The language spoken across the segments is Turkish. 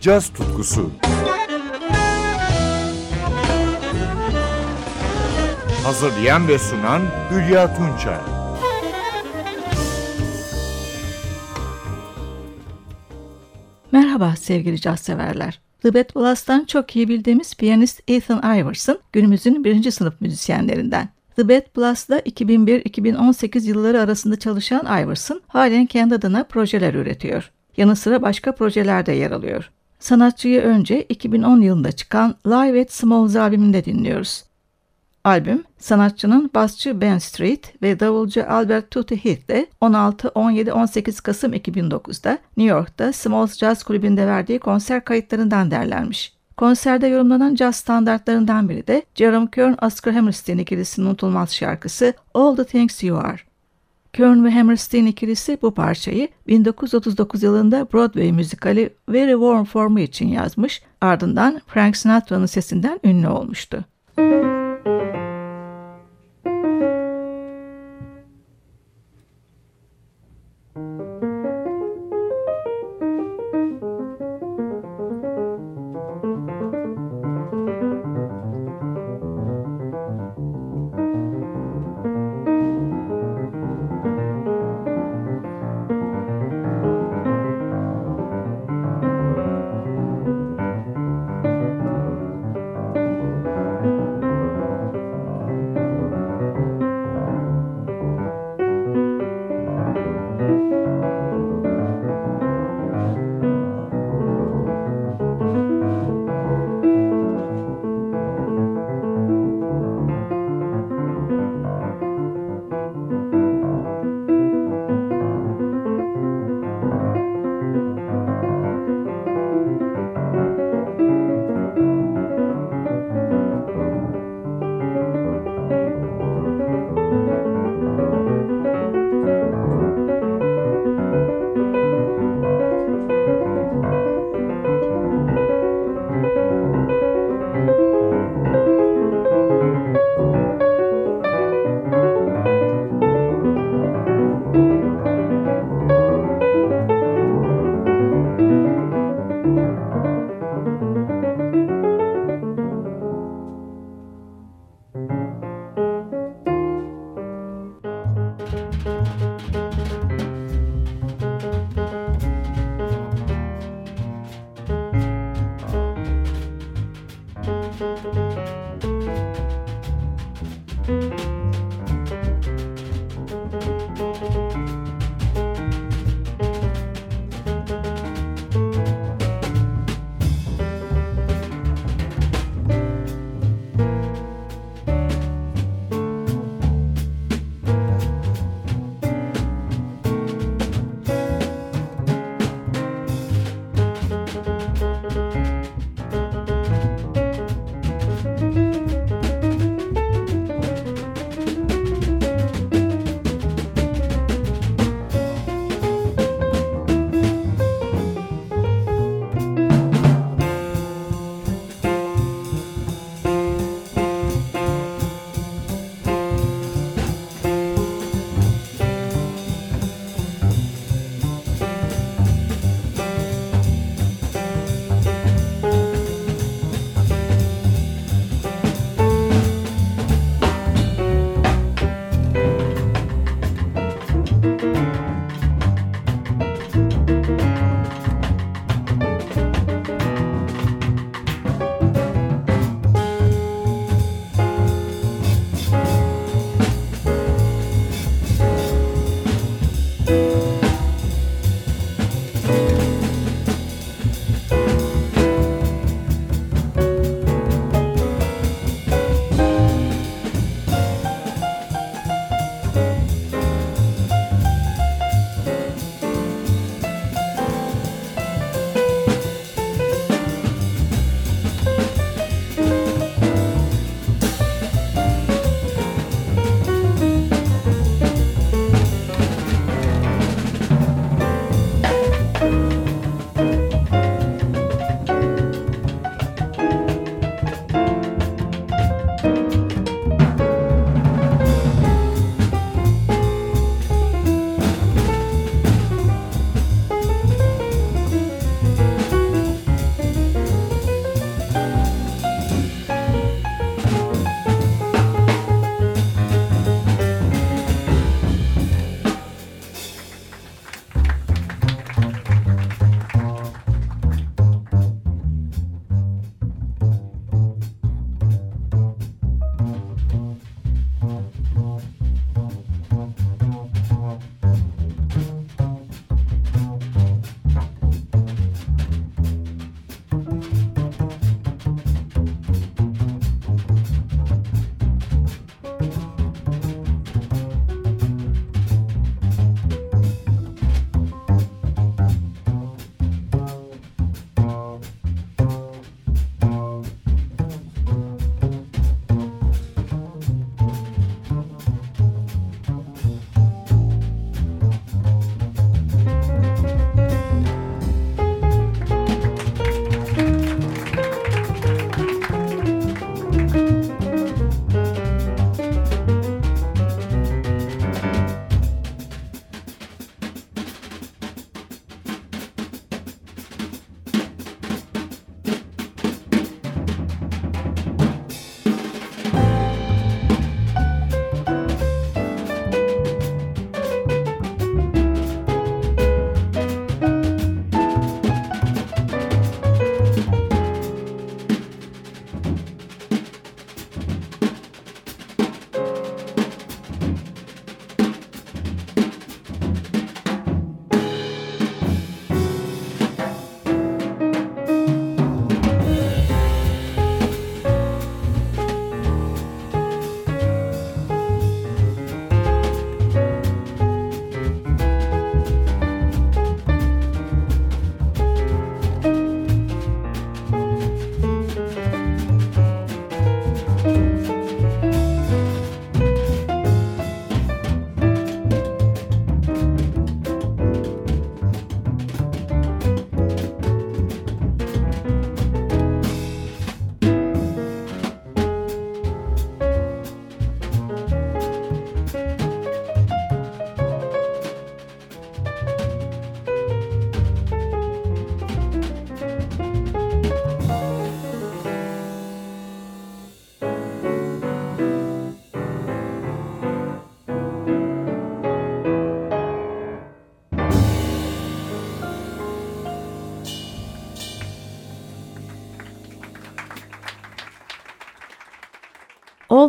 caz tutkusu. Hazırlayan ve sunan Hülya Tunçay. Merhaba sevgili caz severler. The Bad Blood'dan çok iyi bildiğimiz piyanist Ethan Iverson günümüzün birinci sınıf müzisyenlerinden. The Bad Blood'da 2001-2018 yılları arasında çalışan Iverson halen kendi adına projeler üretiyor. Yanı sıra başka projelerde yer alıyor. Sanatçıyı önce 2010 yılında çıkan Live at Smalls albümünde dinliyoruz. Albüm, sanatçının basçı Ben Street ve davulcu Albert Tutti Heath'le 16, 17, 18 Kasım 2009'da New York'ta Smalls Jazz Kulübü'nde verdiği konser kayıtlarından derlenmiş. Konserde yorumlanan caz standartlarından biri de Jerome Kern Oscar Hammerstein ikilisinin unutulmaz şarkısı All the Things You Are. Kern ve Hammerstein ikilisi bu parçayı 1939 yılında Broadway müzikali Very Warm For Me için yazmış, ardından Frank Sinatra'nın sesinden ünlü olmuştu. All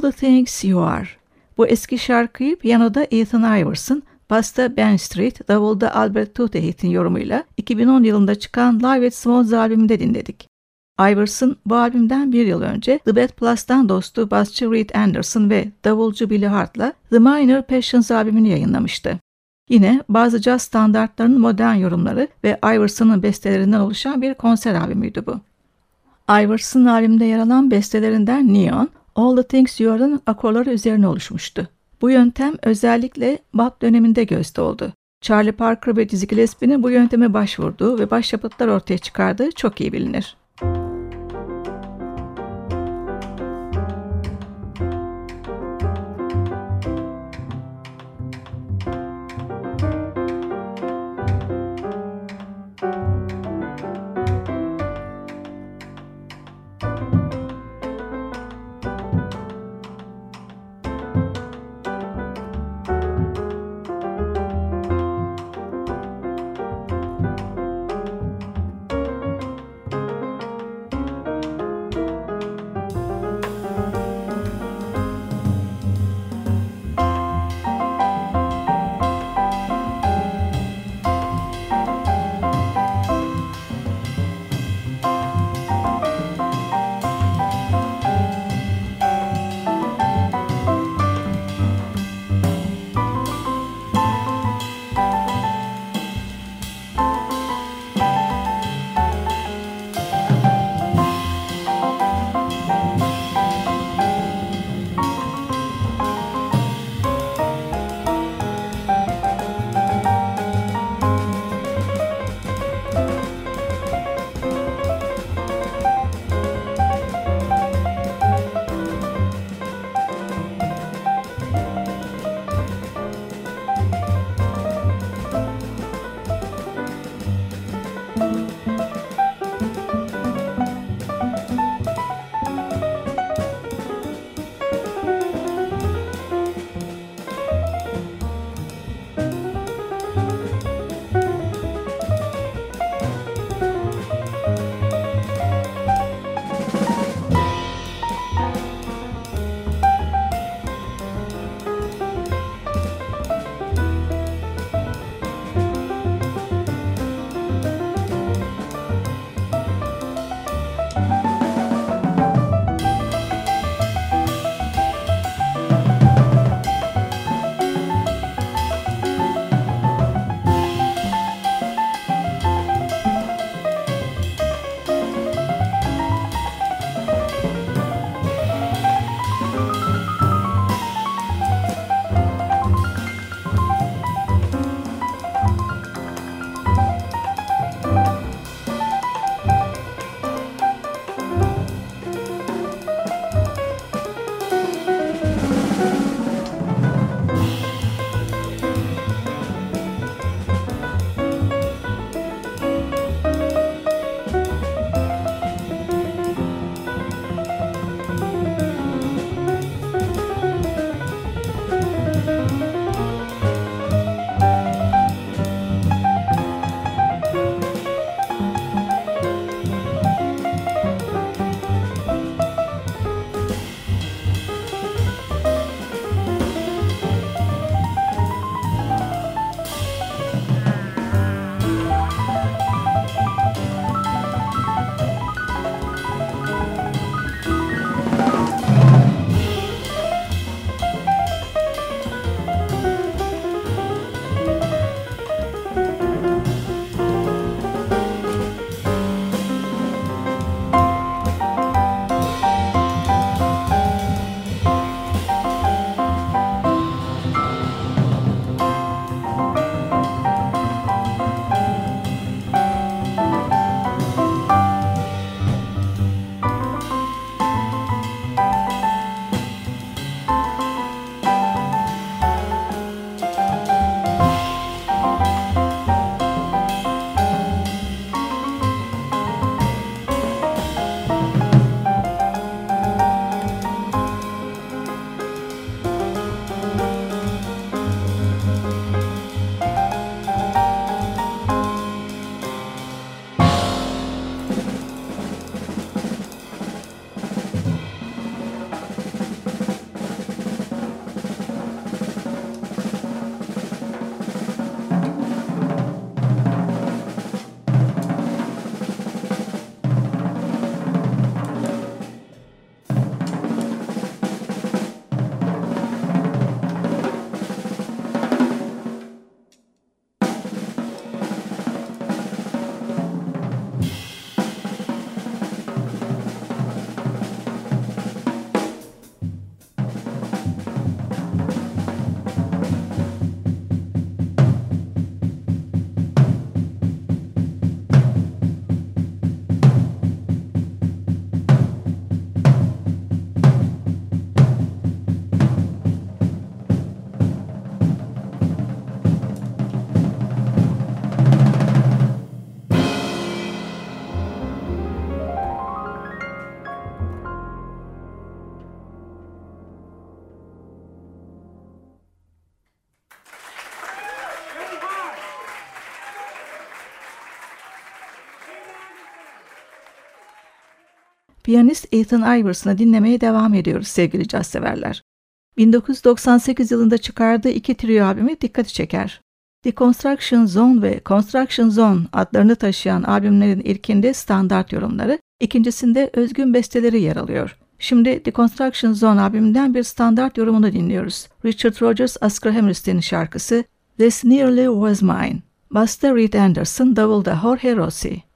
The Things You Are. Bu eski şarkıyı piyanoda Ethan Iverson, basta Ben Street, davulda Albert Tutehit'in yorumuyla 2010 yılında çıkan Live at Smalls albümünde dinledik. Iverson bu albümden bir yıl önce The Bad Plus'tan dostu basçı Reed Anderson ve davulcu Billy Hart'la The Minor Passions albümünü yayınlamıştı. Yine bazı caz standartlarının modern yorumları ve Iverson'ın bestelerinden oluşan bir konser albümüydü bu. Iverson albümde yer alan bestelerinden Neon, All the Things You Are'ın akorları üzerine oluşmuştu. Bu yöntem özellikle bop döneminde gözde oldu. Charlie Parker ve Dizzy Gillespie'nin bu yönteme başvurduğu ve başyapıtlar ortaya çıkardığı çok iyi bilinir. Piyanist Ethan Iverson'ı dinlemeye devam ediyoruz sevgili caz severler. 1998 yılında çıkardığı iki trio albümü dikkati çeker. Deconstruction Zone ve Construction Zone adlarını taşıyan albümlerin ilkinde standart yorumları, ikincisinde özgün besteleri yer alıyor. Şimdi Deconstruction Zone albümünden bir standart yorumunu dinliyoruz. Richard Rogers Oscar Hammerstein şarkısı This Nearly Was Mine. Basta Reed Anderson, davulda Jorge Rossi.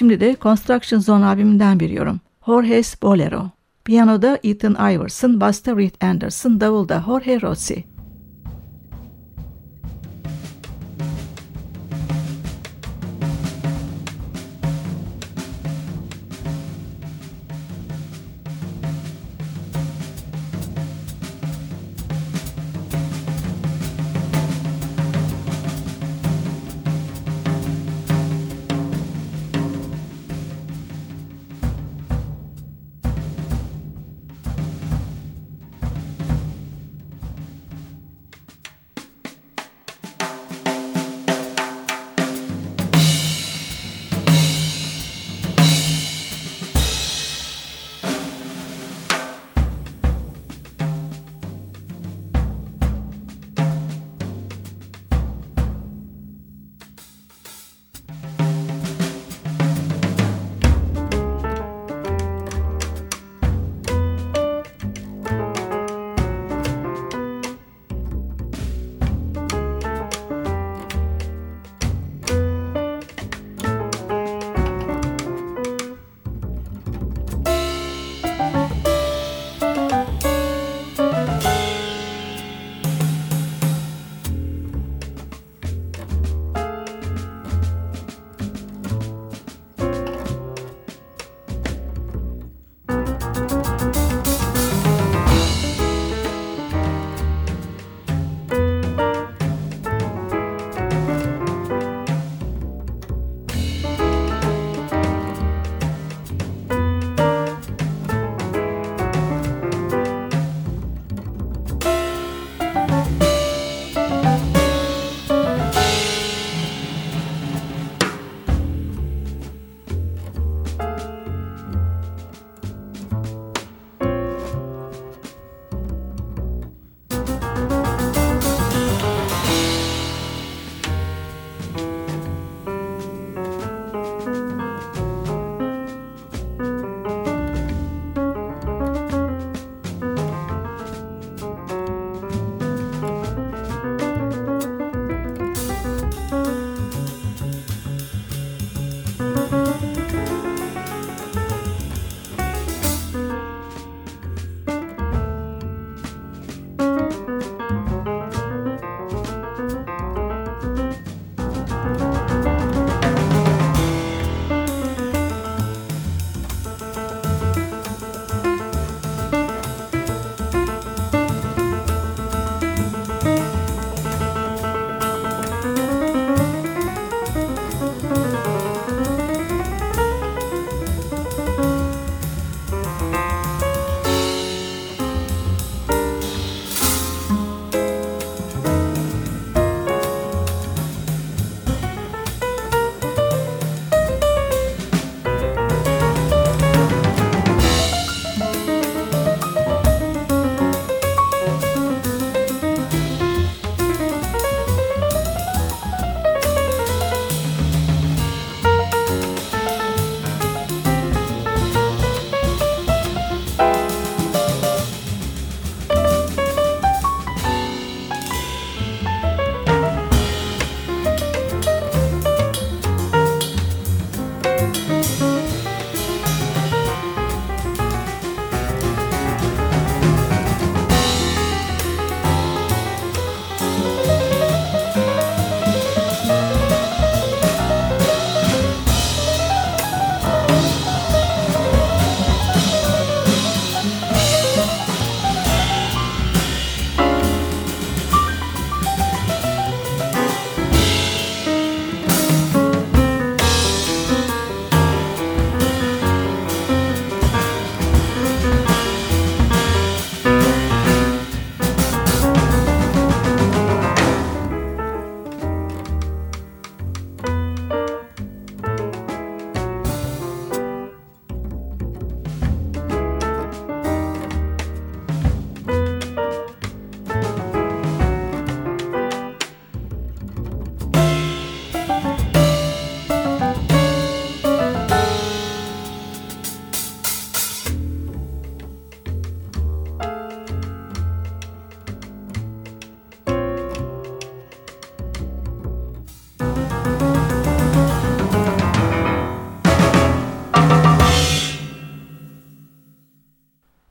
Şimdi de Construction Zone albümünden bir yorum. Jorge's Bolero. Piyanoda Ethan Iverson, basta Reed Anderson, davulda Jorge Rossi.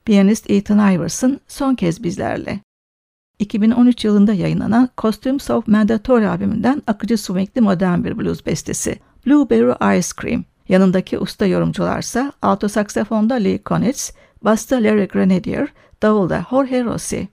Piyanist Ethan Iverson son kez bizlerle. 2013 yılında yayınlanan Costumes of Mandatory albümünden akıcı swingli modern bir blues bestesi Blueberry Ice Cream. Yanındaki usta yorumcularsa alto saksafonda Lee Konitz, basta Larry Grenadier, davulda Jorge Rossi.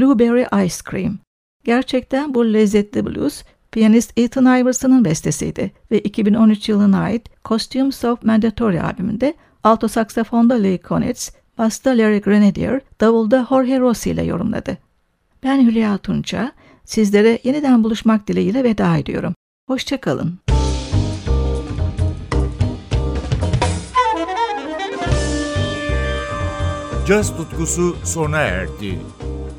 Blueberry Ice Cream. Gerçekten bu lezzetli blues, piyanist Ethan Iverson'ın bestesiydi ve 2013 yılına ait Costumes of Mandatory albümünde alto saksafonda Lee Konitz, basta Larry Grenadier, davulda Jorge Rossi ile yorumladı. Ben Hülya Tunça, sizlere yeniden buluşmak dileğiyle veda ediyorum. Hoşçakalın. Caz tutkusu sona erdi.